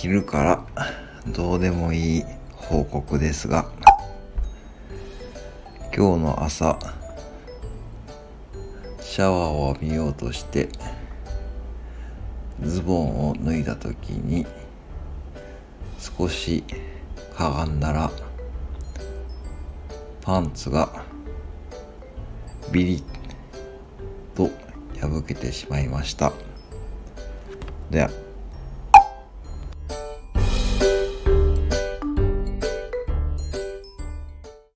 昼からどうでもいい報告ですが今日の朝シャワーを浴びようとしてズボンを脱いだ時に少しかがんだらパンツがビリッと破けてしまいました。では